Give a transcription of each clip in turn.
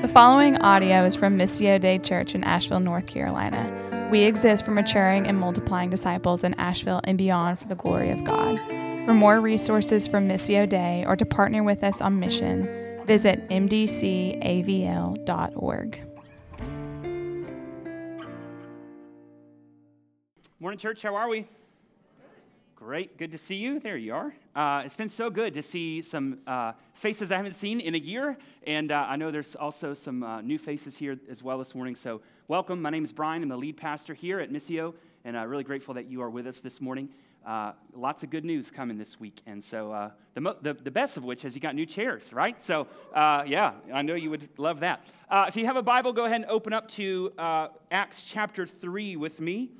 The following audio is from Missio Dei Church in Asheville, North Carolina. We exist for maturing and multiplying disciples in Asheville and beyond for the glory of God. For more resources from Missio Dei or to partner with us on mission, visit mdcavl.org. Morning, church. How are we? Great. Good to see you. There you are. Uh, it's been so good to see some uh, faces I haven't seen in a year. And uh, I know there's also some uh, new faces here as well this morning. So, welcome. My name is Brian. I'm the lead pastor here at Missio. And I'm really grateful that you are with us this morning. Uh, lots of good news coming this week. And so, uh, the, mo- the, the, best of which is you got new chairs, right? So, yeah, I know you would love that. if you have a Bible, go ahead and open up to Acts chapter 3 with me.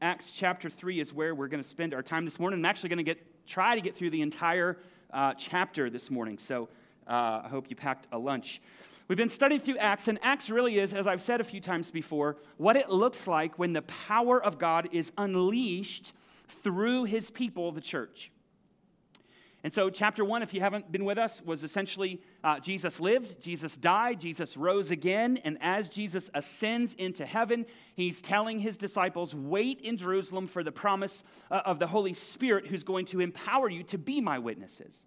Acts chapter 3 is where we're going to spend our time this morning. I'm actually going to get try to get through the entire uh, chapter this morning. So uh, I hope you packed a lunch. We've been studying through Acts, and Acts really is, as I've said a few times before, what it looks like when the power of God is unleashed through his people, the church. And so, chapter one, if you haven't been with us, was essentially uh, Jesus lived, Jesus died, Jesus rose again, and as Jesus ascends into heaven, he's telling his disciples, Wait in Jerusalem for the promise uh, of the Holy Spirit who's going to empower you to be my witnesses.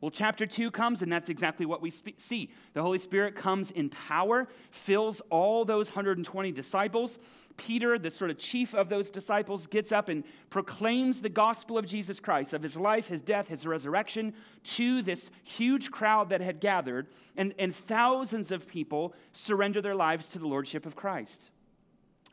Well, chapter 2 comes, and that's exactly what we spe- see. The Holy Spirit comes in power, fills all those 120 disciples. Peter, the sort of chief of those disciples, gets up and proclaims the gospel of Jesus Christ, of his life, his death, his resurrection, to this huge crowd that had gathered, and, and thousands of people surrender their lives to the Lordship of Christ.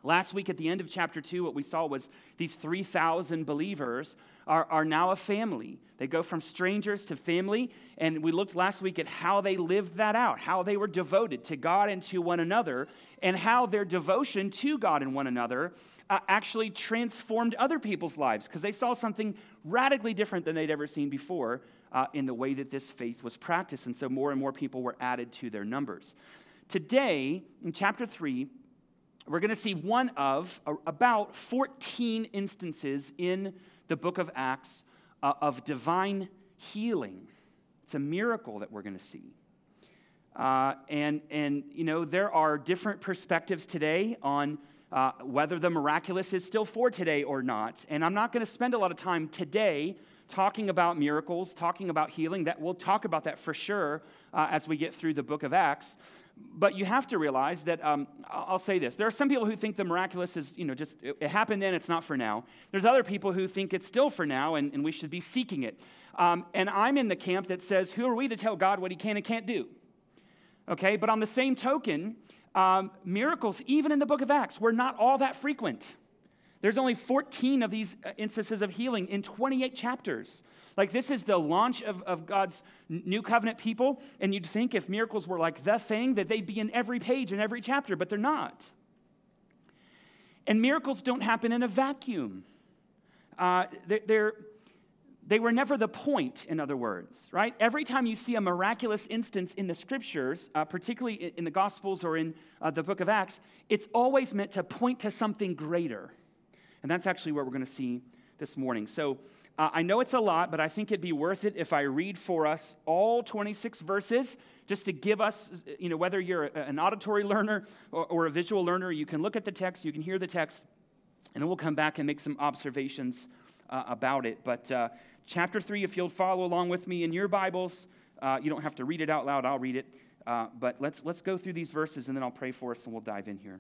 Last week, at the end of chapter 2, what we saw was these 3,000 believers are, are now a family. They go from strangers to family. And we looked last week at how they lived that out, how they were devoted to God and to one another, and how their devotion to God and one another uh, actually transformed other people's lives because they saw something radically different than they'd ever seen before uh, in the way that this faith was practiced. And so more and more people were added to their numbers. Today, in chapter 3, we're going to see one of about 14 instances in the book of Acts uh, of divine healing. It's a miracle that we're going to see. Uh, and, and, you know, there are different perspectives today on uh, whether the miraculous is still for today or not. And I'm not going to spend a lot of time today talking about miracles, talking about healing. That we'll talk about that for sure uh, as we get through the book of Acts. But you have to realize that, um, I'll say this. There are some people who think the miraculous is, you know, just, it, happened then, it's not for now. There's other people who think it's still for now and, and we should be seeking it. Um, and I'm in the camp that says, who are we to tell God what he can and can't do? Okay, but on the same token, um, miracles, even in the book of Acts, were not all that frequent. There's only 14 of these uh, instances of healing in 28 chapters. Like, this is the launch of, of God's new covenant people. And you'd think if miracles were like the thing, that they'd be in every page and every chapter, but they're not. And miracles don't happen in a vacuum. Uh, they're, they're, they were never the point, in other words, right? Every time you see a miraculous instance in the scriptures, uh, particularly in the Gospels or in uh, the book of Acts, it's always meant to point to something greater. And that's actually what we're going to see this morning. So uh, I know it's a lot, but I think it'd be worth it if I read for us all 26 verses just to give us, you know, whether you're an auditory learner or, or a visual learner, you can look at the text, you can hear the text, and then we'll come back and make some observations uh, about it. But uh, chapter 3, if you'll follow along with me in your Bibles, uh, you don't have to read it out loud, I'll read it. Uh, but let's, let's go through these verses and then I'll pray for us and we'll dive in here.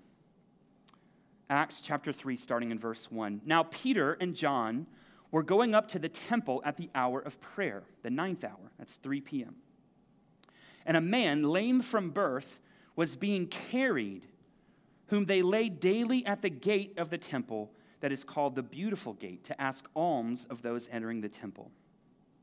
Acts chapter 3, starting in verse 1. Now, Peter and John were going up to the temple at the hour of prayer, the ninth hour. That's 3 p.m. And a man, lame from birth, was being carried, whom they laid daily at the gate of the temple that is called the Beautiful Gate, to ask alms of those entering the temple.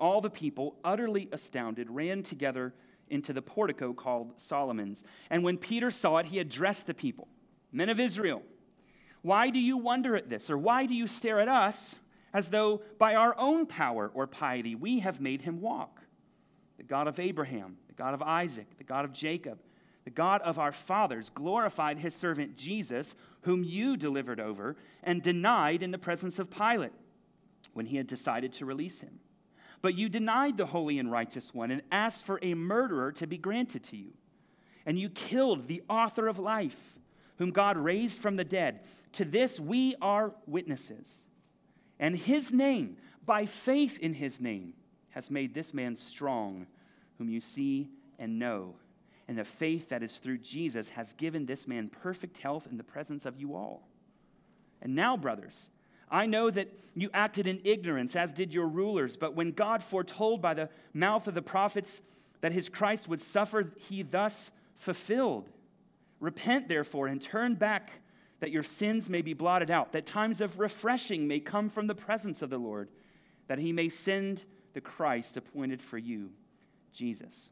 all the people, utterly astounded, ran together into the portico called Solomon's. And when Peter saw it, he addressed the people Men of Israel, why do you wonder at this? Or why do you stare at us as though by our own power or piety we have made him walk? The God of Abraham, the God of Isaac, the God of Jacob, the God of our fathers glorified his servant Jesus, whom you delivered over and denied in the presence of Pilate when he had decided to release him. But you denied the holy and righteous one and asked for a murderer to be granted to you. And you killed the author of life, whom God raised from the dead. To this we are witnesses. And his name, by faith in his name, has made this man strong, whom you see and know. And the faith that is through Jesus has given this man perfect health in the presence of you all. And now, brothers, I know that you acted in ignorance, as did your rulers, but when God foretold by the mouth of the prophets that his Christ would suffer, he thus fulfilled. Repent, therefore, and turn back that your sins may be blotted out, that times of refreshing may come from the presence of the Lord, that he may send the Christ appointed for you, Jesus,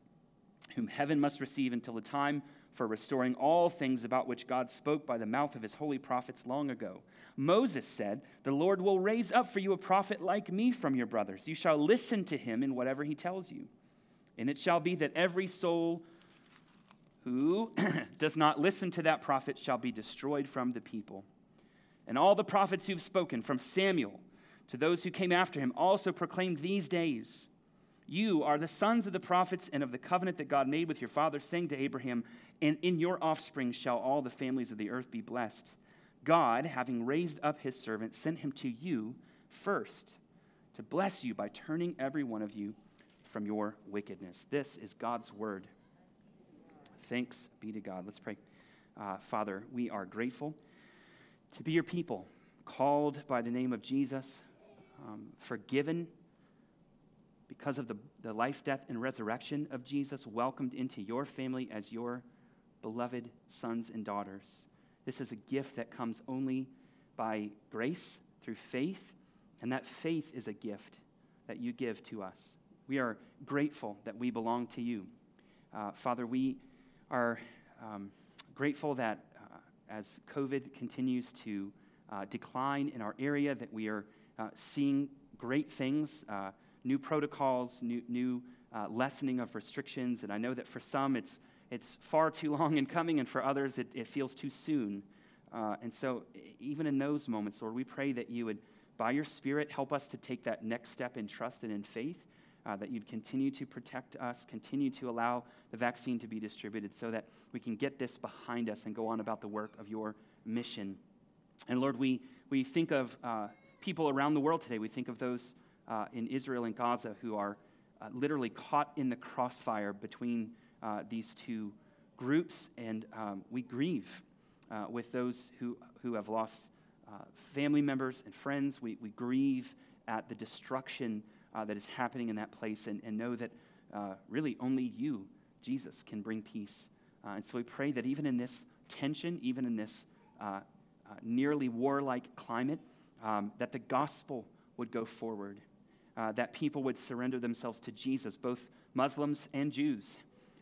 whom heaven must receive until the time for restoring all things about which God spoke by the mouth of his holy prophets long ago. Moses said, The Lord will raise up for you a prophet like me from your brothers. You shall listen to him in whatever he tells you. And it shall be that every soul who does not listen to that prophet shall be destroyed from the people. And all the prophets who've spoken, from Samuel to those who came after him, also proclaimed these days You are the sons of the prophets and of the covenant that God made with your father, saying to Abraham, And in your offspring shall all the families of the earth be blessed. God, having raised up his servant, sent him to you first to bless you by turning every one of you from your wickedness. This is God's word. Thanks be to God. Let's pray. Uh, Father, we are grateful to be your people, called by the name of Jesus, um, forgiven because of the, the life, death, and resurrection of Jesus, welcomed into your family as your beloved sons and daughters. This is a gift that comes only by grace through faith, and that faith is a gift that you give to us. We are grateful that we belong to you. Uh, Father, we are um, grateful that uh, as COVID continues to uh, decline in our area, that we are uh, seeing great things, uh, new protocols, new, new uh, lessening of restrictions. And I know that for some it's, it's far too long in coming, and for others it, it feels too soon. and so, even in those moments, Lord, we pray that you would, by your Spirit, help us to take that next step in trust and in faith uh, that you'd continue to protect us, continue to allow the vaccine to be distributed so that we can get this behind us and go on about the work of your mission. And Lord, we, we think of uh, people around the world today. We think of those uh, in Israel and Gaza who are uh, literally caught in the crossfire between uh, these two groups, and um, we grieve uh, with those who, who have lost family members and friends. We, we grieve at the destruction uh, that is happening in that place and, and know that uh, really only you, Jesus, can bring peace. Uh, and so we pray that even in this tension, even in this uh, uh, nearly warlike climate, um, that the gospel would go forward, uh, that people would surrender themselves to Jesus, both Muslims and Jews,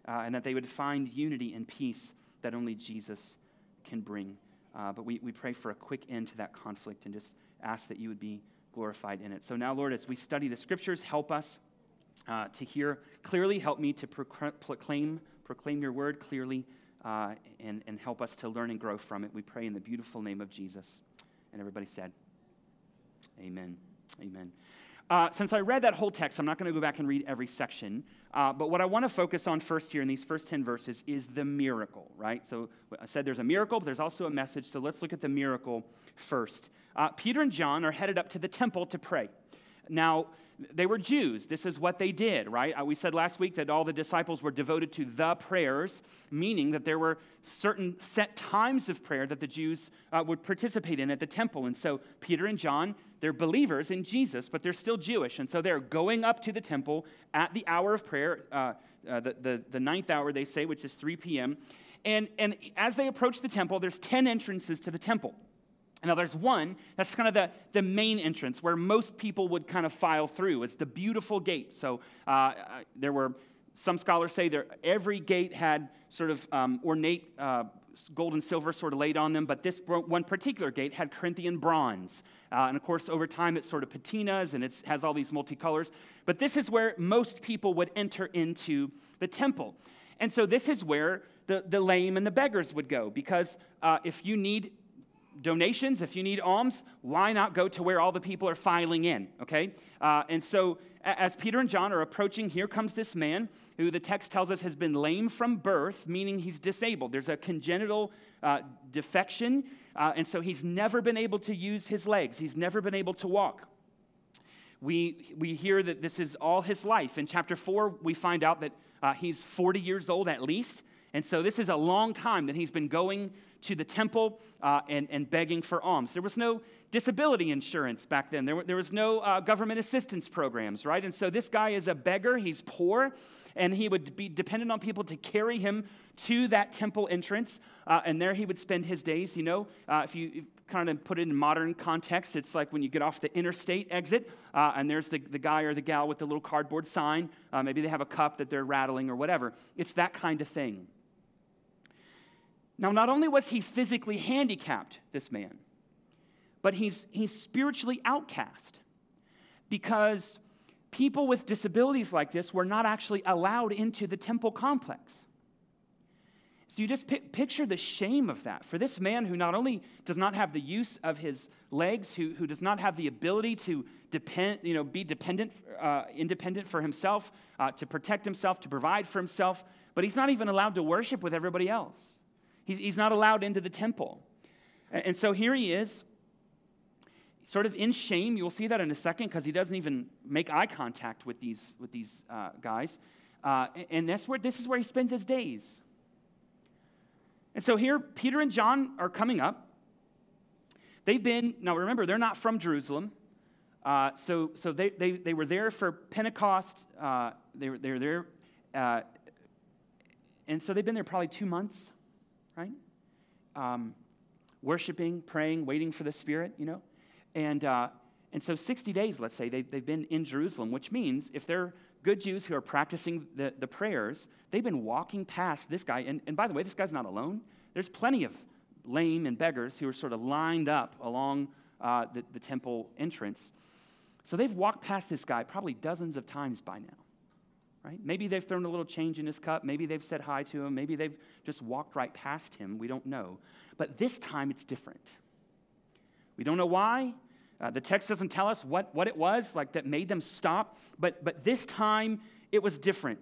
and that they would find unity and peace that only Jesus can bring. but we, we pray for a quick end to that conflict and just ask that you would be glorified in it. So now, Lord, as we study the scriptures, help us uh, to hear clearly. Help me to proclaim, proclaim your word clearly, uh, and, and help us to learn and grow from it. We pray in the beautiful name of Jesus. And everybody said, Amen. Amen. Uh, since I read that whole text, I'm not going to go back and read every section. Uh, but what I want to focus on first here in these first 10 verses is the miracle, right? So I said there's a miracle, but there's also a message. So let's look at the miracle first. Uh, Peter and John are headed up to the temple to pray. Now, they were Jews. This is what they did, right? Uh, we said last week that all the disciples were devoted to the prayers, meaning that there were certain set times of prayer that the Jews uh, would participate in at the temple. And so Peter and John, they're believers in Jesus, but they're still Jewish. And so they're going up to the temple at the hour of prayer, uh, uh, the, the, the ninth hour, they say, which is 3 p.m. And, and as they approach the temple, there's 10 entrances to the temple. Now, there's one that's kind of the, the main entrance where most people would kind of file through. It's the beautiful gate. So, uh, there were some scholars say that every gate had sort of um, ornate uh, gold and silver sort of laid on them, but this one particular gate had Corinthian bronze. Uh, and of course, over time, it sort of patinas and it has all these multicolors. But this is where most people would enter into the temple. And so, this is where the, the lame and the beggars would go, because uh, if you need donations, if you need alms, why not go to where all the people are filing in, okay? Uh, and so as Peter and John are approaching, here comes this man who the text tells us has been lame from birth, meaning he's disabled. There's a congenital uh, defection, uh, and so he's never been able to use his legs, he's never been able to walk. We, we hear that this is all his life. In chapter 4, we find out that uh, he's 40 years old at least. And so this is a long time that he's been going to the temple uh, and, and begging for alms. There was no disability insurance back then, there, there was no uh, government assistance programs, right? And so this guy is a beggar, he's poor, and he would be dependent on people to carry him to that temple entrance, uh, and there he would spend his days. You know, uh, if you kind of put it in modern context, it's like when you get off the interstate exit, uh, and there's the, the guy or the gal with the little cardboard sign. Uh, maybe they have a cup that they're rattling or whatever. It's that kind of thing. Now, not only was he physically handicapped, this man, but he's, he's spiritually outcast because people with disabilities like this were not actually allowed into the temple complex. So you just picture the shame of that. For this man who not only does not have the use of his legs, who, who does not have the ability to depend, you know, be dependent, uh, independent for himself, uh, to protect himself, to provide for himself, but he's not even allowed to worship with everybody else. He's, he's not allowed into the temple. And, and so here he is, sort of in shame. You'll see that in a second because he doesn't even make eye contact with these, with these uh, guys. Uh, and that's where, this is where he spends his days. And so here, Peter and John are coming up. They've been, now remember, they're not from Jerusalem. Uh, so so they, they, they were there for Pentecost. Uh, they, were, they were there. Uh, and so they've been there probably two months? Um, worshiping, praying, waiting for the Spirit, you know? And, uh, and so 60 days, let's say, they, they've been in Jerusalem, which means if they're good Jews who are practicing the, the prayers, they've been walking past this guy. And, and by the way, this guy's not alone. There's plenty of lame and beggars who are sort of lined up along uh, the, the temple entrance. So they've walked past this guy probably dozens of times by now right? Maybe they've thrown a little change in his cup. Maybe they've said hi to him. Maybe they've just walked right past him. We don't know. But this time it's different. We don't know why. Uh, the text doesn't tell us what, what it was like that made them stop, but, but this time it was different.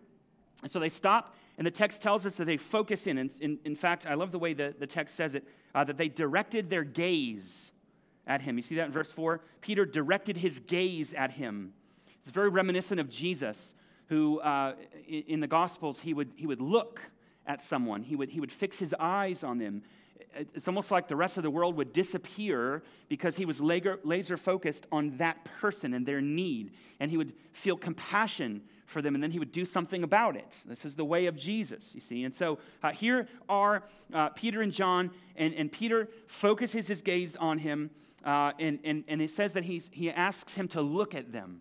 And so they stop, and the text tells us that they focus in. And in, in fact, I love the way the, the text says it uh, that they directed their gaze at him. You see that in verse 4? Peter directed his gaze at him. It's very reminiscent of Jesus who uh, in the Gospels, he would, he would look at someone, he would, he would fix his eyes on them. It's almost like the rest of the world would disappear because he was laser focused on that person and their need. And he would feel compassion for them and then he would do something about it. This is the way of Jesus, you see. And so uh, here are uh, Peter and John, and, and Peter focuses his gaze on him, uh, and, and, and it says that he's, he asks him to look at them.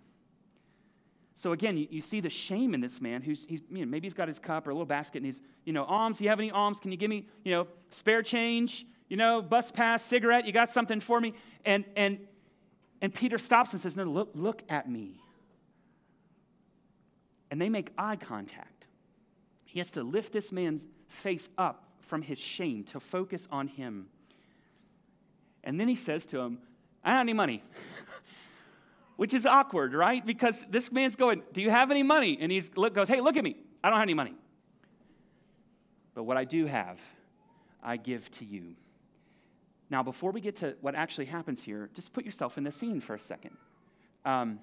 So again, you, you, see the shame in this man who's he's, you know, maybe he's got his cup or a little basket and he's, you know, alms, do you have any alms? Can you give me, you know, spare change, you know, bus pass, cigarette, you got something for me? And and and Peter stops and says, No, look, look at me. And they make eye contact. He has to lift this man's face up from his shame to focus on him. And then he says to him, I don't have any money. which is awkward, right? Because this man's going, Do you have any money? And he goes, Hey, look at me. I don't have any money. But what I do have, I give to you. Now, before we get to what actually happens here, just put yourself in the scene for a second. Um,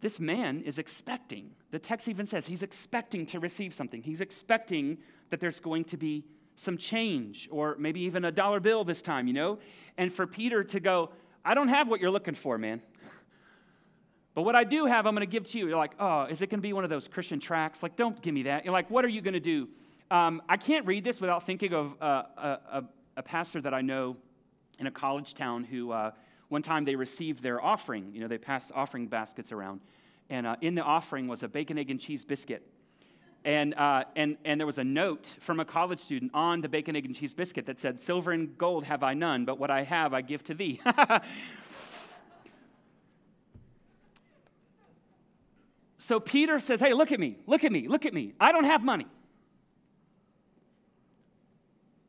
this man is expecting. The text even says he's expecting to receive something. He's expecting that there's going to be some change or maybe even a dollar bill this time, you know? And for Peter to go, I don't have what you're looking for, man. But what I do have, I'm going to give to you. You're like, oh, is it going to be one of those Christian tracts? Like, don't give me that. You're like, what are you going to do? Um, I can't read this without thinking of uh, a, a, a, pastor that I know in a college town who uh, one time they received their offering. You know, they passed offering baskets around. And uh, in the offering was a bacon, egg, and cheese biscuit. And, uh, and, and there was a note from a college student on the bacon, egg, and cheese biscuit that said, Silver and gold have I none, but what I have I give to thee. so Peter says, Hey, look at me, look at me, look at me. I don't have money.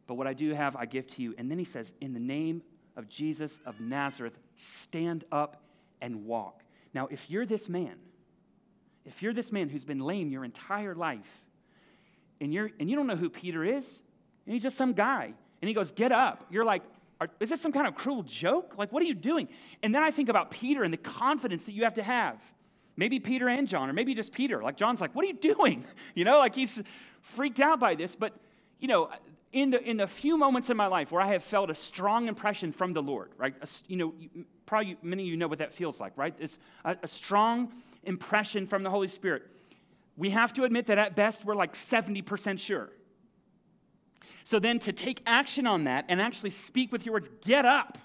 But what I do have, I give to you. And then he says, In the name of Jesus of Nazareth, stand up and walk. Now, if you're this man, if you're this man who's been lame your entire life, and, you're, and you don't know who Peter is, and he's just some guy, and he goes, Get up. You're like, Is this some kind of cruel joke? Like, what are you doing? And then I think about Peter and the confidence that you have to have. Maybe Peter and John, or maybe just Peter. Like, John's like, What are you doing? You know, like he's freaked out by this. But, you know, in the, in the few moments in my life where I have felt a strong impression from the Lord, right? A, you know, probably many of you know what that feels like, right? It's a, a strong impression from the Holy Spirit. We have to admit that at best we're like 70% sure. So then to take action on that and actually speak with your words, get up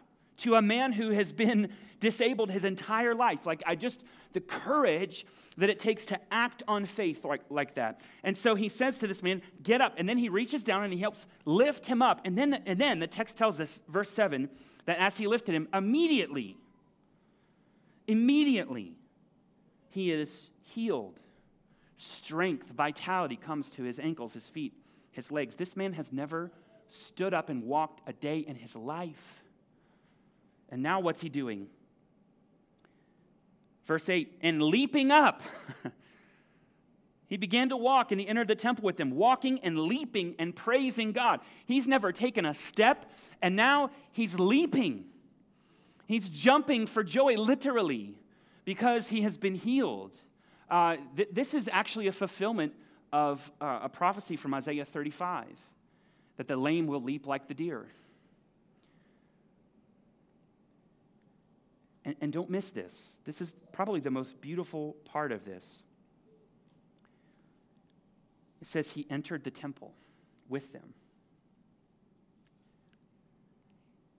to a man who has been disabled his entire life. Like, I just, the courage that it takes to act on faith like, like that. And so he says to this man, Get up. And then he reaches down and he helps lift him up. And then, and then the text tells us, verse 7, that as he lifted him, immediately, immediately, he is healed. Strength, vitality comes to his ankles, his feet, his legs. This man has never stood up and walked a day in his life. And now what's he doing? Verse 8, and leaping up, he began to walk and he entered the temple with them, walking and leaping and praising God. He's never taken a step, and now he's leaping. He's jumping for joy, literally, because he has been healed. Uh, th- this is actually a fulfillment of uh, a prophecy from Isaiah 35 that the lame will leap like the deer. And, and don't miss this. This is probably the most beautiful part of this. It says he entered the temple with them.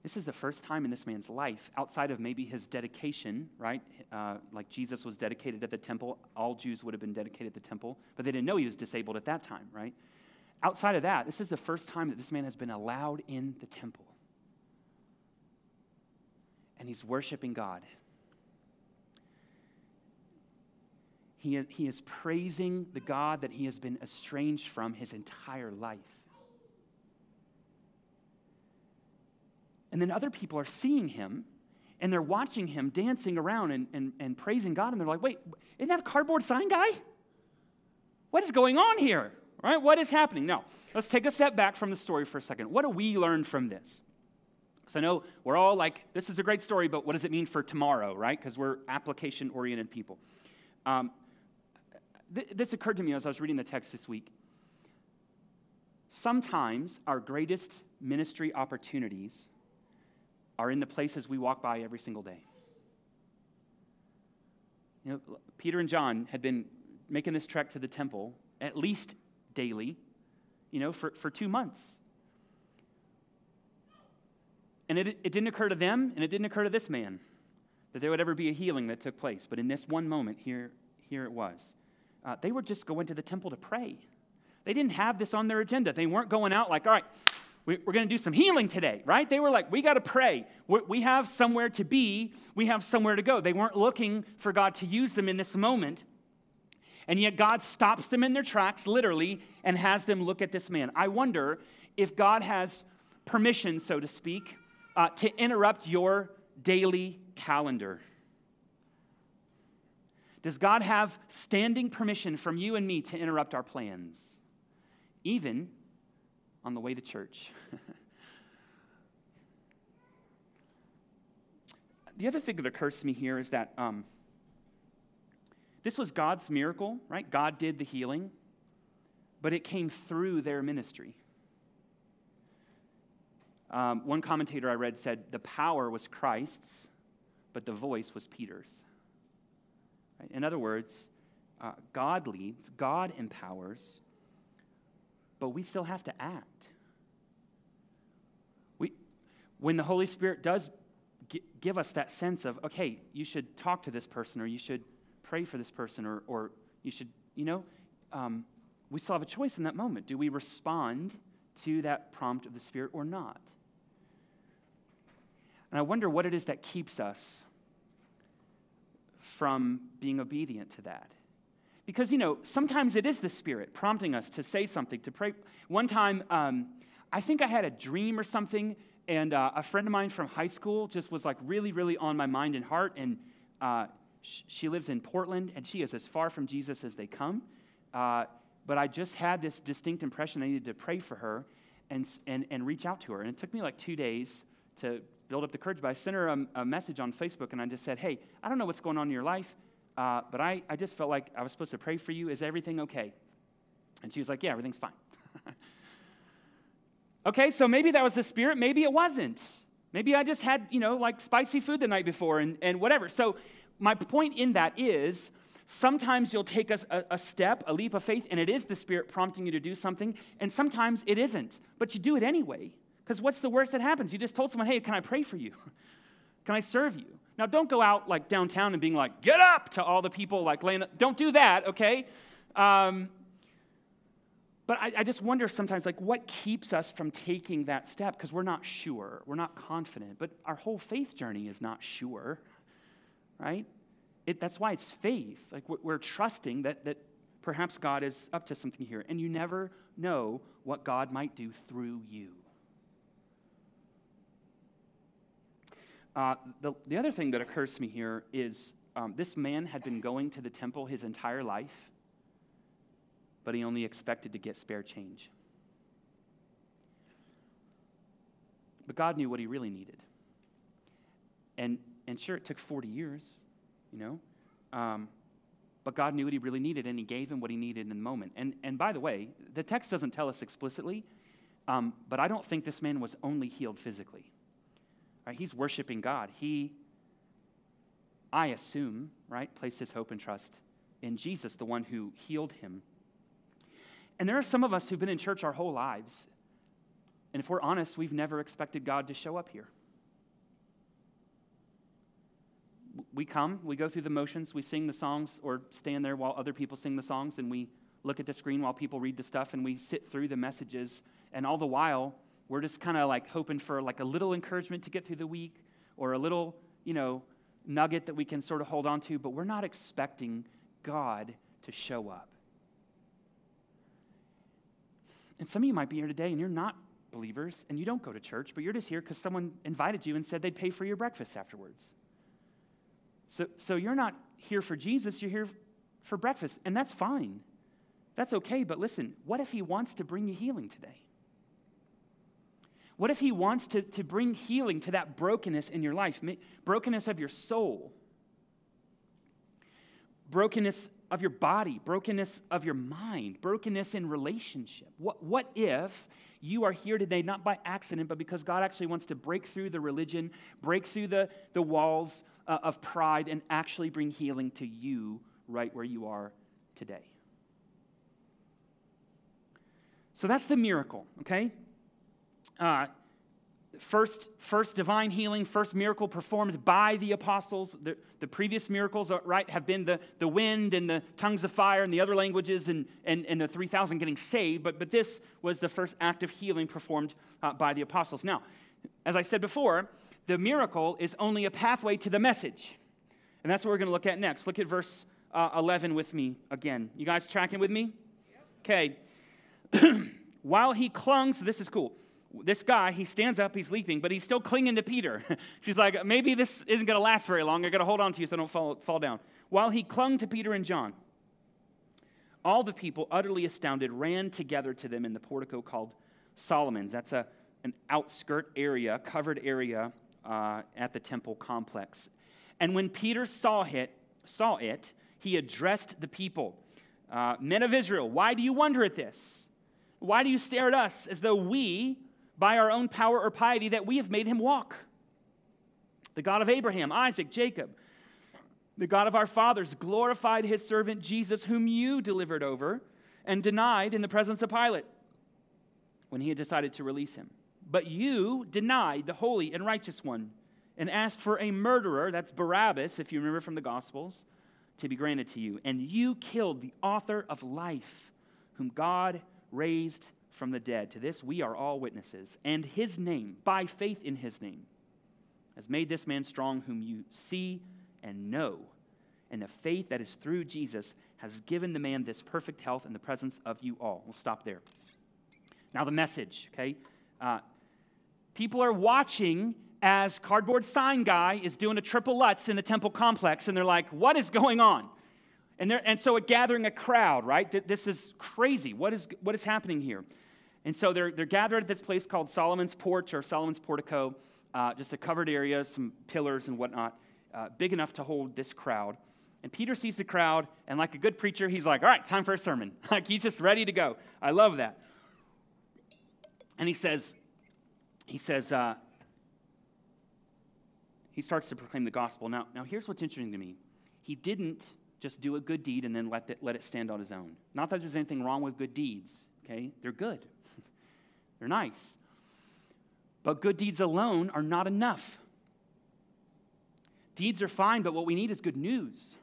This is the first time in this man's life, outside of maybe his dedication, right? Uh, like Jesus was dedicated at the temple. All Jews would have been dedicated at the temple, but they didn't know he was disabled at that time, right? Outside of that, this is the first time that this man has been allowed in the temple and he's worshiping God. He, he is praising the God that he has been estranged from his entire life. And then other people are seeing him and they're watching him dancing around and, and, and praising God, and they're like, wait, isn't that a cardboard sign guy? What is going on here? Right? What is happening? Now, let's take a step back from the story for a second. What do we learn from this? Because I know we're all like, this is a great story, but what does it mean for tomorrow, right? Because we're application oriented people. Um, th- this occurred to me as I was reading the text this week. Sometimes our greatest ministry opportunities are in the places we walk by every single day. You know, Peter and John had been making this trek to the temple at least daily, you know, for, for two months. And it, it didn't occur to them, and it didn't occur to this man that there would ever be a healing that took place. But in this one moment, here, here it was. Uh, they were just going to the temple to pray. They didn't have this on their agenda. They weren't going out like, all right, we, are going to do some healing today, right? They were like, we got to pray. We're, we have somewhere to be, we have somewhere to go. They weren't looking for God to use them in this moment. And yet, God stops them in their tracks, literally, and has them look at this man. I wonder if God has permission, so to speak, uh, to interrupt your daily calendar? Does God have standing permission from you and me to interrupt our plans, even on the way to church? the other thing that occurs to me here is that um, This was God's miracle, right? God did the healing, but it came through their ministry. Um, one commentator I read said the power was Christ's, but the voice was Peter's. Right? In other words, uh, God leads, God empowers, but we still have to act. We, when the Holy Spirit does g- give us that sense of, okay, you should talk to this person, or you should pray for this person, or, or you should, you know, um, we still have a choice in that moment. Do we respond to that prompt of the Spirit or not? And I wonder what it is that keeps us from being obedient to that. Because, you know, sometimes it is the Spirit prompting us to say something, to pray. One time, um, I think I had a dream or something, and uh, a friend of mine from high school just was like really, really on my mind and heart. And uh, sh- she lives in Portland, and she is as far from Jesus as they come. Uh, but I just had this distinct impression I needed to pray for her and, and, and reach out to her. And it took me like two days to build up the courage. But I sent her a, a message on Facebook and I just said, Hey, I don't know what's going on in your life, uh, but I, I just felt like I was supposed to pray for you. Is everything okay? And she was like, Yeah, everything's fine. okay, so maybe that was the spirit, maybe it wasn't. Maybe I just had, you know, like spicy food the night before and, and whatever. So, my point in that is sometimes you'll take a, a, step, a leap of faith, and it is the Spirit prompting you to do something, and sometimes it isn't, but you do it anyway. Because what's the worst that happens? You just told someone, hey, can I pray for you? can I serve you? Now, don't go out like downtown and being like, get up to all the people like laying, don't do that, okay? Um, but I, I, just wonder sometimes, like, what keeps us from taking that step? Because we're not sure, we're not confident, but our whole faith journey is not sure, right? It, that's why it's faith. Like, we're, we're trusting that, that perhaps God is up to something here, and you never know what God might do through you. Uh, the, the other thing that occurs to me here is um, this man had been going to the temple his entire life, but he only expected to get spare change. But God knew what he really needed. And, and sure, it took 40 years, you know, um, but God knew what he really needed, and he gave him what he needed in the moment. And, and by the way, the text doesn't tell us explicitly, um, but I don't think this man was only healed physically. Right? He's worshiping God. He, I assume, right, placed his hope and trust in Jesus, the one who healed him. And there are some of us who've been in church our whole lives, and if we're honest, we've never expected God to show up here. We come, we go through the motions, we sing the songs, or stand there while other people sing the songs, and we look at the screen while people read the stuff, and we sit through the messages, and all the while, we're just kind of like hoping for like a little encouragement to get through the week or a little, you know, nugget that we can sort of hold on to, but we're not expecting God to show up. And some of you might be here today and you're not believers and you don't go to church, but you're just here because someone invited you and said they'd pay for your breakfast afterwards. So, so you're not here for Jesus, you're here for breakfast, and that's fine. That's okay, but listen, what if He wants to bring you healing today? What if He wants to, to bring healing to that brokenness in your life, brokenness of your soul, brokenness of your body, brokenness of your mind, brokenness in relationship? What, what if you are here today not by accident, but because God actually wants to break through the religion, break through the, the walls uh, of pride, and actually bring healing to you right where you are today? So that's the miracle, okay? Uh, first, first divine healing, first miracle performed by the apostles. The, the previous miracles, uh, right, have been the, the wind and the tongues of fire and the other languages and, and, and the 3,000 getting saved. But, but this was the first act of healing performed uh, by the apostles. Now, as I said before, the miracle is only a pathway to the message. And that's what we're going to look at next. Look at verse uh, 11 with me again. You guys tracking with me? Okay. While he clung, so this is cool this guy, he stands up, he's leaping, but he's still clinging to Peter. She's like, maybe this isn't going to last very long. I got to hold on to you so I don't fall, fall down. While he clung to Peter and John, all the people, utterly astounded, ran together to them in the portico called Solomon's. That's a, an outskirt area, covered area uh, at the temple complex. And when Peter saw it, saw it, he addressed the people uh, Men of Israel, why do you wonder at this? Why do you stare at us as though we, by our own power or piety, that we have made him walk? The God of Abraham, Isaac, Jacob, the God of our fathers, glorified his servant Jesus, whom you delivered over and denied in the presence of Pilate when he had decided to release him. But you denied the holy and righteous one and asked for a murderer, that's Barabbas, if you remember from the Gospels, to be granted to you. And you killed the author of life, whom God raised from the dead. To this we are all witnesses. And his name, by faith in his name, has made this man strong, whom you see and know. And the faith that is through Jesus has given the man this perfect health in the presence of you all. We'll stop there. Now, the message, okay? Uh, people are watching as cardboard sign guy is doing a triple Lutz in the temple complex, and they're like, what is going on? And, and so a gathering a crowd, right? This is crazy. What is, what is happening here? And so they're, they're gathered at this place called Solomon's Porch or Solomon's Portico, uh, just a covered area, some pillars and whatnot, uh, big enough to hold this crowd. And Peter sees the crowd, and like a good preacher, he's like, all right, time for a sermon. like he's just ready to go. I love that. And he says, he says, uh, he starts to proclaim the gospel. Now, now here's what's interesting to me. He didn't just do a good deed and then let, it, let it stand on his own. Not that there's anything wrong with good deeds, okay? They're good, they're nice. But good deeds alone are not enough. Deeds are fine, but what we need is good news.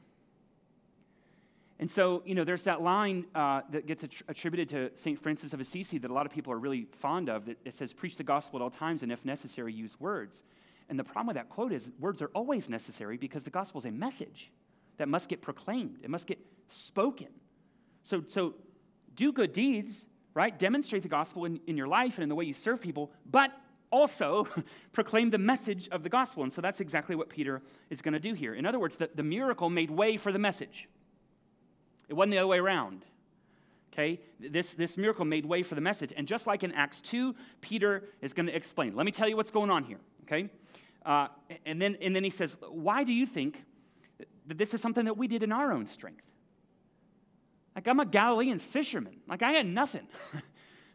And so, you know, there's that line uh, that gets attributed to St. Francis of Assisi that a lot of people are really fond of. That it says, Preach the gospel at all times, and if necessary, use words. And the problem with that quote is words are always necessary because the gospel is a message that must get proclaimed, it must get spoken. So, so do good deeds, right? Demonstrate the gospel in, in your life and in the way you serve people, but also proclaim the message of the gospel. And so that's exactly what Peter is going to do here. In other words, the, the miracle made way for the message. It wasn't the other way around. Okay? This, this miracle made way for the message. And just like in Acts 2, Peter is going to explain. Let me tell you what's going on here. Okay? Uh, and, then, and then he says, Why do you think that this is something that we did in our own strength? Like, I'm a Galilean fisherman. Like, I had nothing.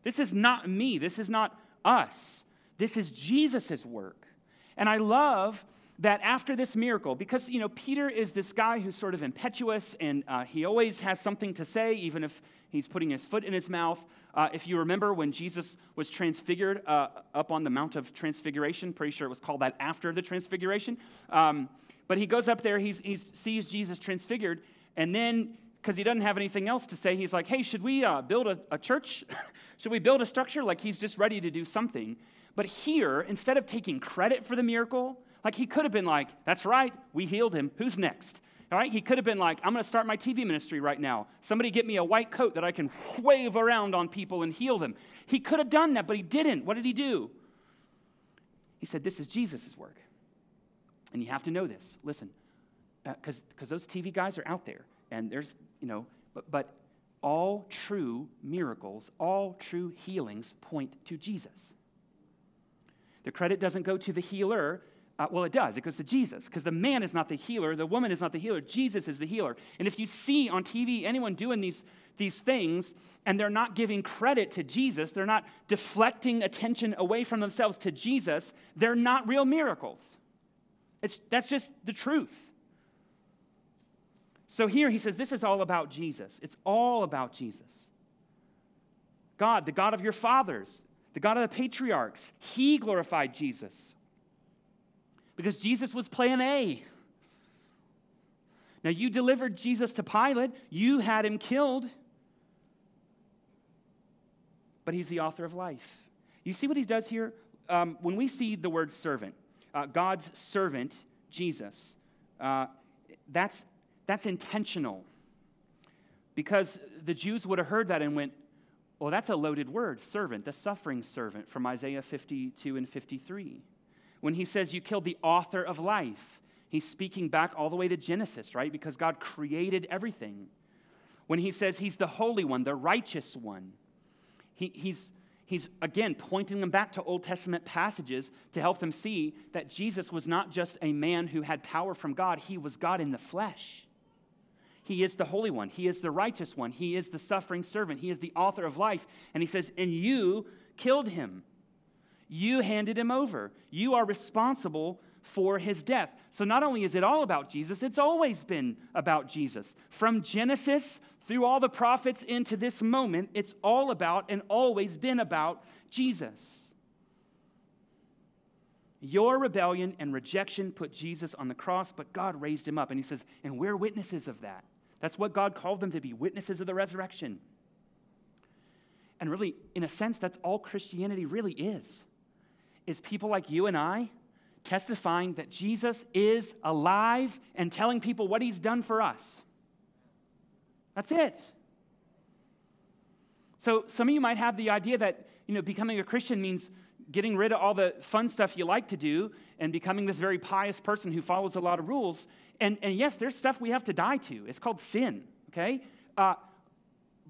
this is not me. This is not us. This is Jesus' work. And I love that after this miracle, because, you know, Peter is this guy who's sort of impetuous and uh, he always has something to say, even if he's putting his foot in his mouth. Uh, if you remember when Jesus was transfigured uh, up on the Mount of Transfiguration, pretty sure it was called that after the Transfiguration. Um, but he goes up there, he sees Jesus transfigured, and then, because he doesn't have anything else to say, he's like, hey, should we uh, build a, a church? should we build a structure? Like he's just ready to do something. But here, instead of taking credit for the miracle, like he could have been like, that's right, we healed him. Who's next? All right, he could have been like, I'm going to start my TV ministry right now. Somebody get me a white coat that I can wave around on people and heal them. He could have done that, but he didn't. What did he do? He said, This is Jesus' work. And you have to know this. Listen, because uh, those TV guys are out there, and there's, you know, but, but all true miracles, all true healings point to Jesus. The credit doesn't go to the healer, uh, well, it does. It goes to Jesus because the man is not the healer, the woman is not the healer. Jesus is the healer. And if you see on TV anyone doing these, these things and they're not giving credit to Jesus, they're not deflecting attention away from themselves to Jesus, they're not real miracles. It's, that's just the truth. So here he says, This is all about Jesus. It's all about Jesus. God, the God of your fathers, the God of the patriarchs, he glorified Jesus because Jesus was plan A. Now, you delivered Jesus to Pilate, you had him killed, but he's the author of life. You see what he does here? Um, when we see the word servant, uh, God's servant, Jesus, uh, that's, that's intentional. Because the Jews would have heard that and went, well, that's a loaded word, servant, the suffering servant from Isaiah 52 and 53 when he says you killed the author of life, he's speaking back all the way to Genesis, right? Because God created everything. When he says he's the holy one, the righteous one, he, he's, he's again pointing them back to Old Testament passages to help them see that Jesus was not just a man who had power from God, he was God in the flesh. He is the Holy One. He is the righteous one. He is the suffering servant. He is the author of life. And he says, And you killed him. You handed him over. You are responsible for his death. So not only is it all about Jesus, it's always been about Jesus. From Genesis through all the prophets into this moment, it's all about and always been about Jesus. Your rebellion and rejection put Jesus on the cross, but God raised him up. And he says, and we're witnesses of that. That's what God called them to be witnesses of the resurrection. And really, in a sense, that's all Christianity really is. Is people like you and I testifying that Jesus is alive and telling people what he's done for us. That's it. So some of you might have the idea that, you know, becoming a Christian means getting rid of all the fun stuff you like to do and becoming this very pious person who follows a lot of rules. And, and yes, there's stuff we have to die to. It's called sin, okay? Uh,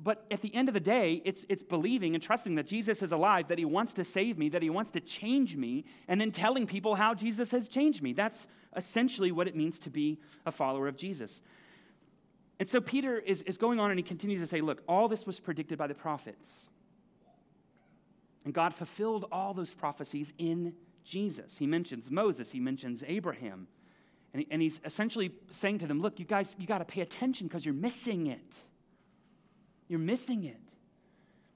but at the end of the day, it's, it's believing and trusting that Jesus is alive, that he wants to save me, that he wants to change me, and then telling people how Jesus has changed me. That's essentially what it means to be a follower of Jesus. And so Peter is, is going on and he continues to say, Look, all this was predicted by the prophets. And God fulfilled all those prophecies in Jesus. He mentions Moses, he mentions Abraham. And, he, and he's essentially saying to them, Look, you guys, you got to pay attention because you're missing it. You're missing it.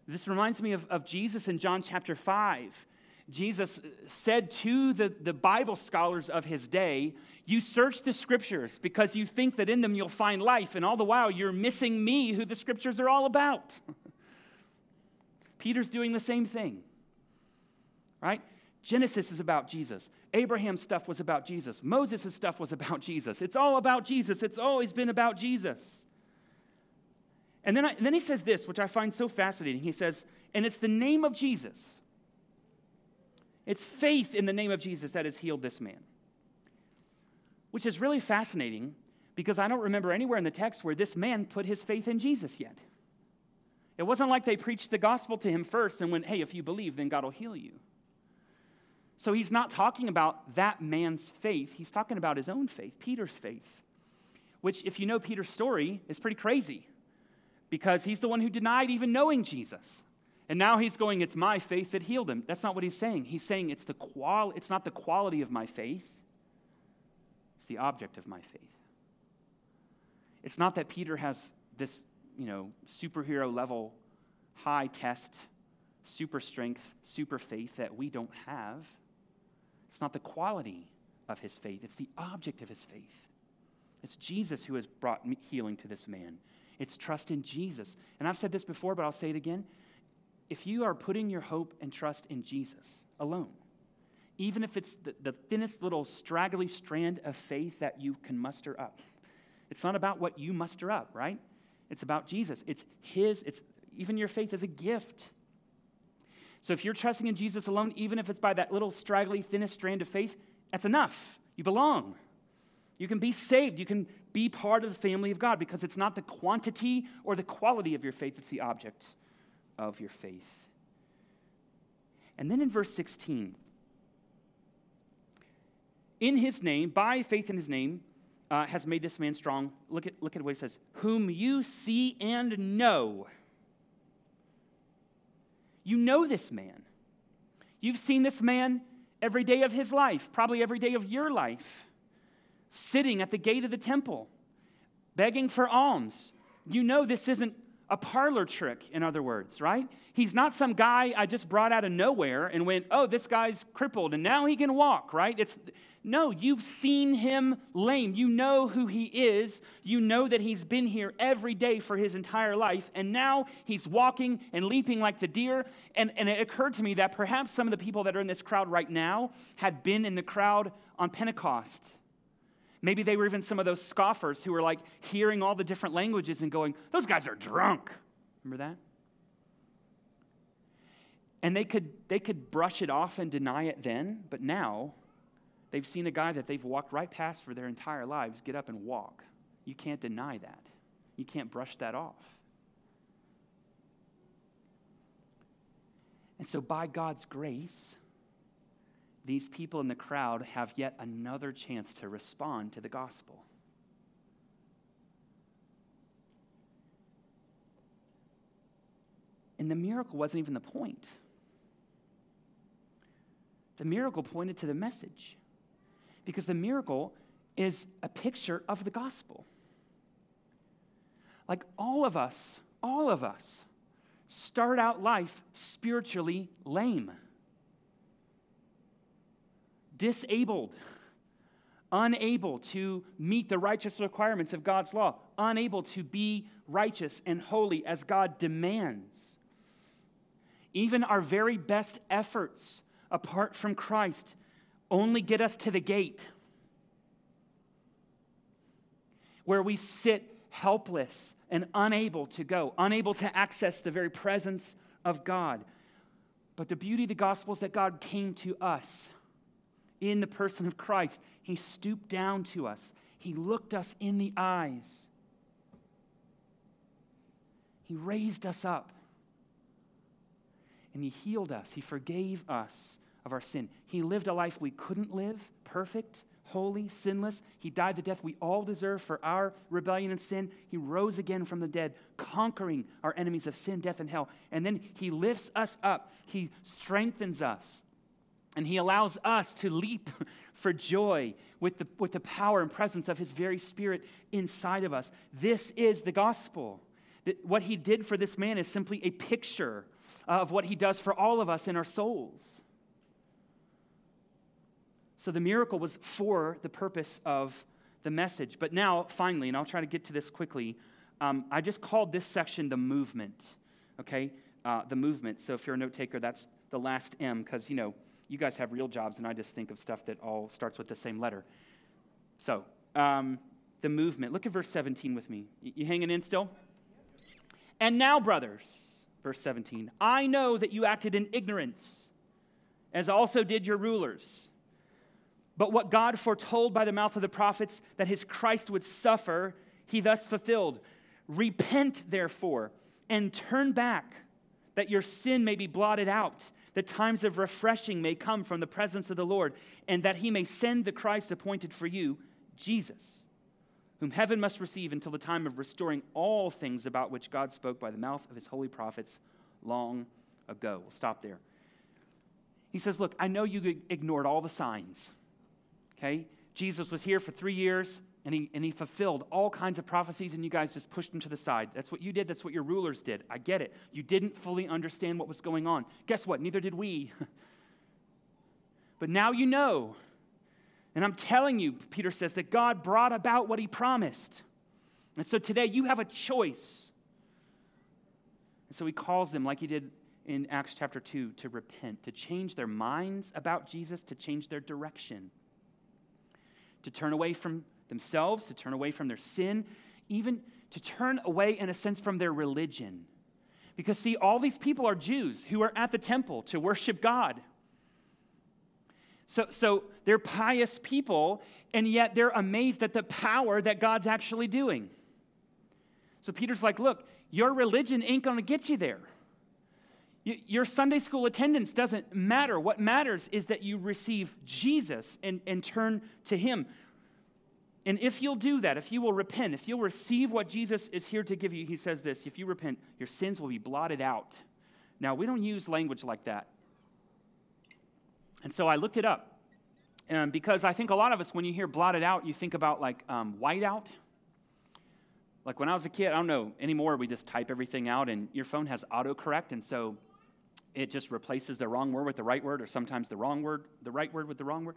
This reminds me of, of Jesus in John chapter 5. Jesus said to the, the Bible scholars of his day, You search the scriptures because you think that in them you'll find life, and all the while you're missing me, who the scriptures are all about. Peter's doing the same thing, right? Genesis is about Jesus. Abraham's stuff was about Jesus. Moses' stuff was about Jesus. It's all about Jesus. It's always been about Jesus. And then, I, and then he says this, which I find so fascinating. He says, and it's the name of Jesus. It's faith in the name of Jesus that has healed this man. Which is really fascinating because I don't remember anywhere in the text where this man put his faith in Jesus yet. It wasn't like they preached the gospel to him first and went, hey, if you believe, then God will heal you. So he's not talking about that man's faith, he's talking about his own faith, Peter's faith, which, if you know Peter's story, is pretty crazy because he's the one who denied even knowing Jesus. And now he's going, it's my faith that healed him. That's not what he's saying. He's saying it's, the qual- it's not the quality of my faith, the object of my faith. It's not that Peter has this, you know, superhero level, high test, super strength, super faith that we don't have. It's not the quality of his faith, it's the object of his faith. It's Jesus who has brought healing to this man. It's trust in Jesus. And I've said this before, but I'll say it again. If you are putting your hope and trust in Jesus alone, even if it's the, the thinnest little straggly strand of faith that you can muster up, it's not about what you muster up, right? It's about Jesus. It's His, it's even your faith is a gift. So if you're trusting in Jesus alone, even if it's by that little straggly, thinnest strand of faith, that's enough. You belong. You can be saved. You can be part of the family of God because it's not the quantity or the quality of your faith, it's the object of your faith. And then in verse 16, in his name, by faith in his name, uh, has made this man strong. Look at, look at what he says whom you see and know. You know this man. You've seen this man every day of his life, probably every day of your life sitting at the gate of the temple, begging for alms. You know this isn't a parlor trick, in other words, right? He's not some guy I just brought out of nowhere and went, oh, this guy's crippled and now he can walk, right? It's no, you've seen him lame. You know who he is. You know that he's been here every day for his entire life, and now he's walking and leaping like the deer. And, and it occurred to me that perhaps some of the people that are in this crowd right now had been in the crowd on Pentecost Maybe they were even some of those scoffers who were like hearing all the different languages and going, those guys are drunk. Remember that? And they could, they could brush it off and deny it then, but now they've seen a guy that they've walked right past for their entire lives get up and walk. You can't deny that. You can't brush that off. And so, by God's grace, these people in the crowd have yet another chance to respond to the gospel. And the miracle wasn't even the point. The miracle pointed to the message because the miracle is a picture of the gospel. Like all of us, all of us start out life spiritually lame disabled, unable to meet the righteous requirements of God's law, unable to be righteous and holy as God demands. Even our very best efforts apart from Christ only get us to the gate where we sit helpless and unable to go, unable to access the very presence of God. But the beauty of the gospel is that God came to us in the person of Christ. He stooped down to us, He looked us in the eyes, He raised us up, and He healed us. He forgave us of our sin. He lived a life we couldn't live, perfect, holy, sinless. He died the death we all deserve for our rebellion and sin. He rose again from the dead, conquering our enemies of sin, death, and hell. And then He lifts us up, He strengthens us. And he allows us to leap for joy with the, with the power and presence of his very spirit inside of us. This is the gospel. What he did for this man is simply a picture of what he does for all of us in our souls. So the miracle was for the purpose of the message. But now, finally, and I'll try to get to this quickly, um, I just called this section the movement, okay? Uh, the movement. So if you're a note taker, that's the last M, because, you know, you guys have real jobs, and I just think of stuff that all starts with the same letter. So, um, the movement. Look at verse 17 with me. You hanging in still? And now, brothers, verse 17, I know that you acted in ignorance, as also did your rulers. But what God foretold by the mouth of the prophets that his Christ would suffer, he thus fulfilled. Repent, therefore, and turn back, that your sin may be blotted out, that times of refreshing may come from the presence of the Lord, and that he may send the Christ appointed for you, Jesus, whom heaven must receive until the time of restoring all things about which God spoke by the mouth of his holy prophets long ago. We'll stop there. He says, Look, I know you ignored all the signs okay? Jesus was here for three years and he, and he fulfilled all kinds of prophecies, and you guys just pushed him to the side. That's what you did. That's what your rulers did. I get it. You didn't fully understand what was going on. Guess what? Neither did we. but now you know. And I'm telling you, Peter says, that God brought about what he promised. And so today you have a choice. And so he calls them, like he did in Acts chapter 2, to repent, to change their minds about Jesus, to change their direction to turn away from themselves, to turn away from their sin, even to turn away, in a sense, from their religion. Because, see, all these people are Jews who are at the temple to worship God. So, so they're pious people, and yet they're amazed at the power that God's actually doing. So Peter's like, look, your religion ain't going to get you there. Your Sunday school attendance doesn't matter. What matters is that you receive Jesus and, and turn to Him. And if you'll do that, if you will repent, if you'll receive what Jesus is here to give you, He says this if you repent, your sins will be blotted out. Now, we don't use language like that. And so I looked it up. Um, because I think a lot of us, when you hear blotted out, you think about like um, white out. Like when I was a kid, I don't know anymore, we just type everything out and your phone has autocorrect. And so it just replaces the wrong word with the right word, or sometimes the wrong word, the right word with the wrong word.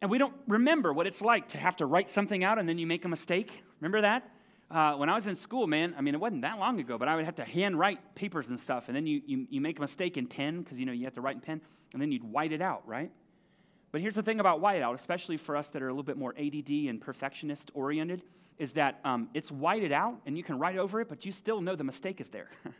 And we don't remember what it's like to have to write something out and then you make a mistake. Remember that? Uh, when I was in school, man, I mean, it wasn't that long ago, but I would have to handwrite papers and stuff, and then you, you, you make a mistake in pen, because, you know, you have to write in pen, and then you'd white it out, right? But here's the thing about whiteout, especially for us that are a little bit more ADD and perfectionist oriented, is that um, it's whited out, and you can write over it, but you still know the mistake is there.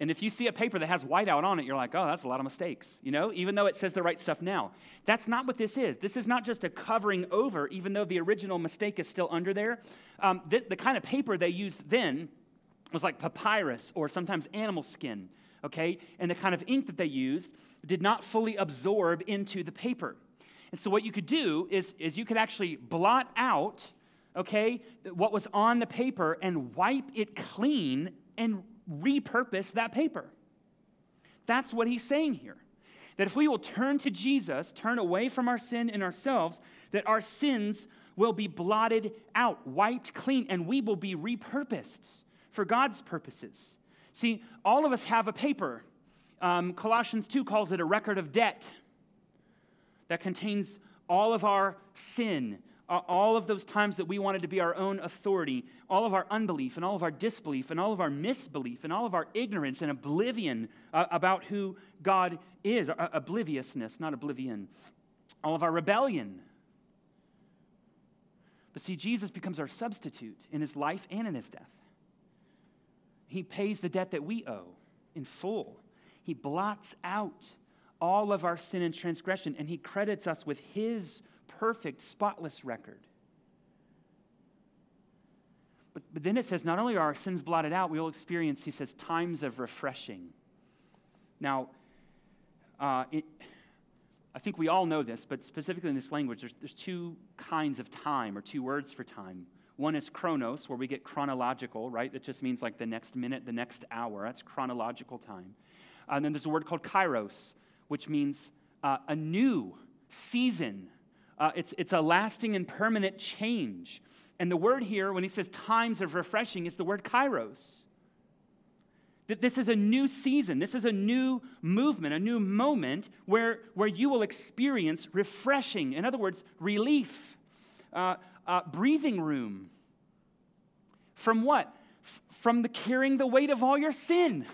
And if you see a paper that has whiteout on it, you're like, oh, that's a lot of mistakes, you know, even though it says the right stuff now. That's not what this is. This is not just a covering over, even though the original mistake is still under there. Um, the, the kind of paper they used then was like papyrus or sometimes animal skin, okay? And the kind of ink that they used did not fully absorb into the paper. And so what you could do is, is you could actually blot out, okay, what was on the paper and wipe it clean and repurpose that paper. That's what he's saying here. That if we will turn to Jesus, turn away from our sin in ourselves, that our sins will be blotted out, wiped clean, and we will be repurposed for God's purposes. See, all of us have a paper. Um, Colossians 2 calls it a record of debt that contains all of our sin, all of those times that we wanted to be our own authority, all of our unbelief and all of our disbelief and all of our misbelief and all of our ignorance and oblivion uh, about who God is, uh, obliviousness, not oblivion, all of our rebellion. But see, Jesus becomes our substitute in his life and in his death. He pays the debt that we owe in full. He blots out all of our sin and transgression, and he credits us with his perfect, spotless record. But, but then it says, not only are our sins blotted out, we will experience, he says, times of refreshing. Now, uh, it, I think we all know this, but specifically in this language, there's, there's two kinds of time, or two words for time. One is chronos, where we get chronological, right? That just means like the next minute, the next hour. That's chronological time. And then there's a word called kairos, which means uh, a new season, uh, it's, it's a lasting and permanent change. And the word here, when he says times of refreshing, is the word kairos. That this is a new season, this is a new movement, a new moment where, where you will experience refreshing. In other words, relief, uh, uh, breathing room. From what? F- from the carrying the weight of all your sin.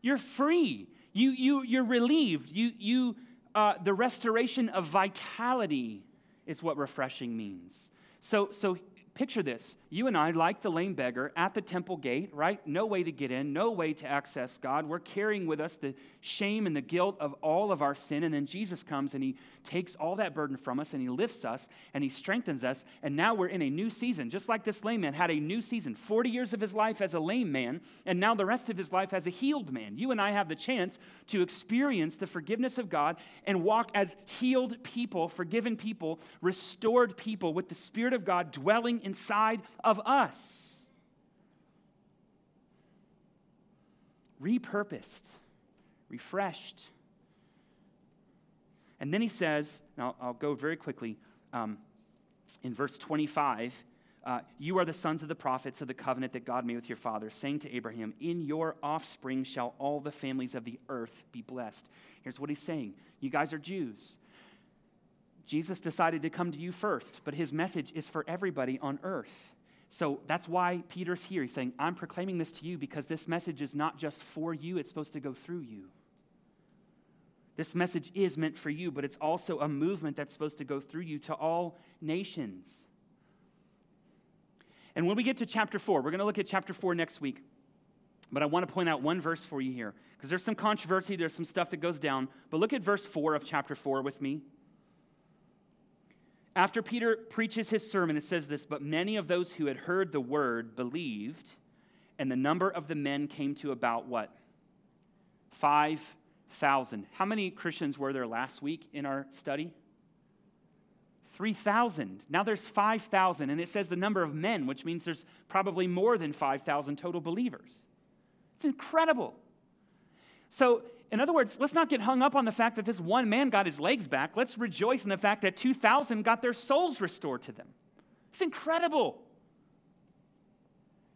You're free. You, you, you're relieved. You, you, uh, the restoration of vitality is what refreshing means. So, so picture this. You and I, like the lame beggar at the temple gate, right? No way to get in, no way to access God. We're carrying with us the shame and the guilt of all of our sin. And then Jesus comes and he takes all that burden from us and he lifts us and he strengthens us. And now we're in a new season, just like this lame man had a new season 40 years of his life as a lame man, and now the rest of his life as a healed man. You and I have the chance to experience the forgiveness of God and walk as healed people, forgiven people, restored people with the Spirit of God dwelling inside of us. Repurposed, refreshed. And then he says, now I'll go very quickly, um, in verse 25, uh, you are the sons of the prophets of the covenant that God made with your father, saying to Abraham, In your offspring shall all the families of the earth be blessed. Here's what he's saying You guys are Jews. Jesus decided to come to you first, but his message is for everybody on earth. So that's why Peter's here. He's saying, I'm proclaiming this to you because this message is not just for you, it's supposed to go through you. This message is meant for you, but it's also a movement that's supposed to go through you to all nations. And when we get to chapter 4, we're going to look at chapter 4 next week. But I want to point out one verse for you here because there's some controversy, there's some stuff that goes down. But look at verse 4 of chapter 4 with me. After Peter preaches his sermon, it says this But many of those who had heard the word believed, and the number of the men came to about what? 5,000. How many Christians were there last week in our study? 3,000. Now there's 5,000, and it says the number of men, which means there's probably more than 5,000 total believers. It's incredible. So in other words, let's not get hung up on the fact that this one man got his legs back. Let's rejoice in the fact that 2,000 got their souls restored to them. It's incredible.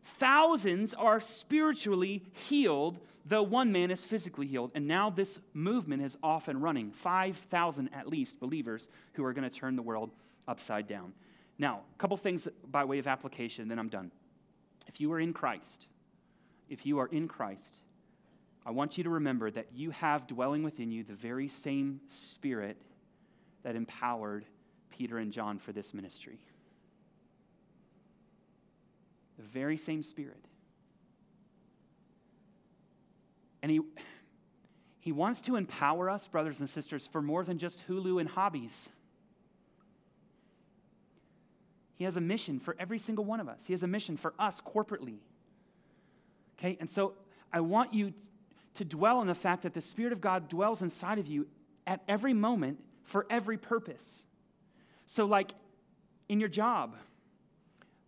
Thousands are spiritually healed, though one man is physically healed. And now this movement is off and running 5,000 at least believers who are going to turn the world upside down. Now, a couple things by way of application, then I'm done. If you are in Christ, if you are in Christ, I want you to remember that you have dwelling within you the very same spirit that empowered Peter and John for this ministry. The very same spirit. And he, he wants to empower us, brothers and sisters, for more than just Hulu and hobbies. He has a mission for every single one of us. He has a mission for us corporately. Okay, and so I want you to dwell on the fact that the Spirit of God dwells inside of you at every moment for every purpose. So, like in your job,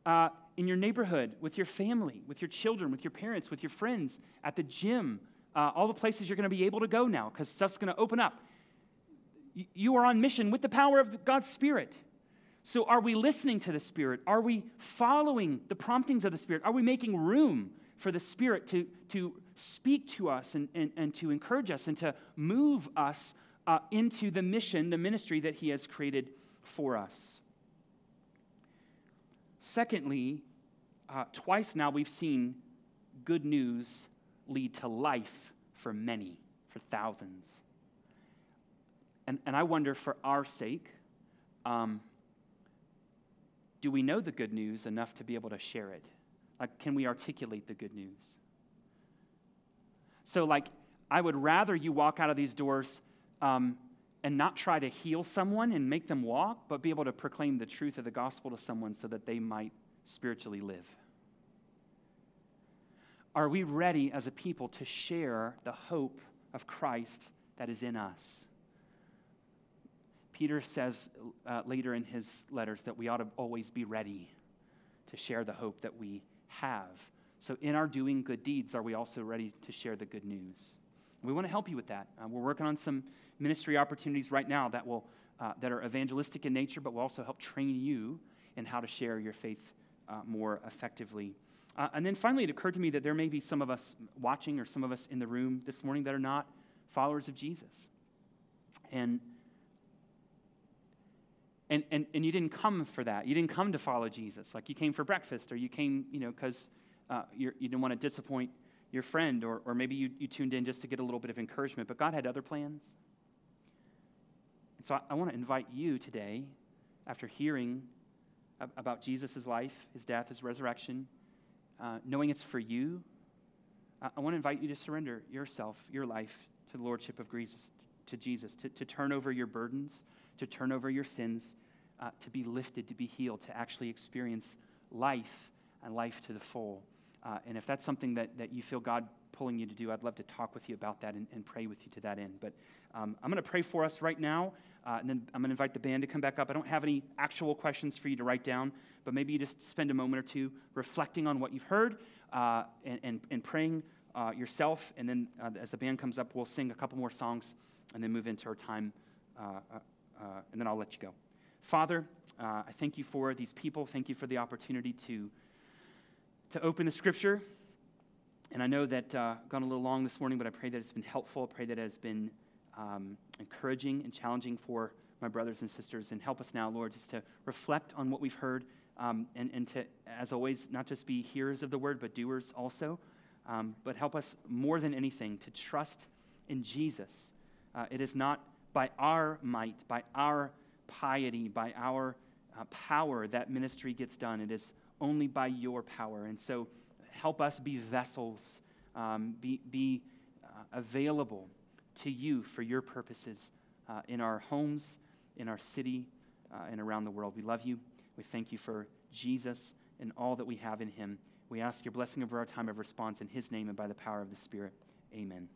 uh, in your neighborhood, with your family, with your children, with your parents, with your friends, at the gym, uh, all the places you're going to be able to go now because stuff's going to open up. Y- you are on mission with the power of God's Spirit. So, are we listening to the Spirit? Are we following the promptings of the Spirit? Are we making room for the Spirit to, to speak to us and, and, and to encourage us and to move us uh, into the mission, the ministry that He has created for us? Secondly, uh, twice now we've seen good news lead to life for many, for thousands. And, and I wonder, for our sake, um, do we know the good news enough to be able to share it? Like, can we articulate the good news? So, like, I would rather you walk out of these doors um, and not try to heal someone and make them walk, but be able to proclaim the truth of the gospel to someone so that they might spiritually live. Are we ready as a people to share the hope of Christ that is in us? Peter says uh, later in his letters that we ought to always be ready to share the hope that we have. So, in our doing good deeds, are we also ready to share the good news? We want to help you with that. Uh, we're working on some ministry opportunities right now that will uh, that are evangelistic in nature, but will also help train you in how to share your faith uh, more effectively. Uh, and then finally, it occurred to me that there may be some of us watching or some of us in the room this morning that are not followers of Jesus. And and, and, and you didn't come for that. You didn't come to follow Jesus. Like you came for breakfast, or you came, you know, because uh, you didn't want to disappoint your friend, or, or maybe you, you tuned in just to get a little bit of encouragement. But God had other plans. And so I, I want to invite you today, after hearing about Jesus' life, his death, his resurrection, uh, knowing it's for you, I, I want to invite you to surrender yourself, your life, to the Lordship of Jesus, to Jesus, to, to turn over your burdens to turn over your sins, uh, to be lifted, to be healed, to actually experience life and life to the full. Uh, and if that's something that, that you feel God pulling you to do, I'd love to talk with you about that and, and pray with you to that end. But um, I'm going to pray for us right now, uh, and then I'm going to invite the band to come back up. I don't have any actual questions for you to write down, but maybe you just spend a moment or two reflecting on what you've heard uh, and, and, and, praying uh, yourself. And then uh, as the band comes up, we'll sing a couple more songs and then move into our time uh, and then I'll let you go. Father, uh, I thank you for these people. Thank you for the opportunity to, to open the scripture. And I know that uh, gone a little long this morning, but I pray that it's been helpful. I pray that it has been um, encouraging and challenging for my brothers and sisters. And help us now, Lord, just to reflect on what we've heard um, and, and to, as always, not just be hearers of the word, but doers also. Um, but help us more than anything to trust in Jesus. Uh, it is not by our might, by our piety, by our uh, power that ministry gets done. It is only by your power. And so help us be vessels, um, be, be uh, available to you for your purposes uh, in our homes, in our city, uh, and around the world. We love you. We thank you for Jesus and all that we have in him. We ask your blessing over our time of response in his name and by the power of the Spirit. Amen.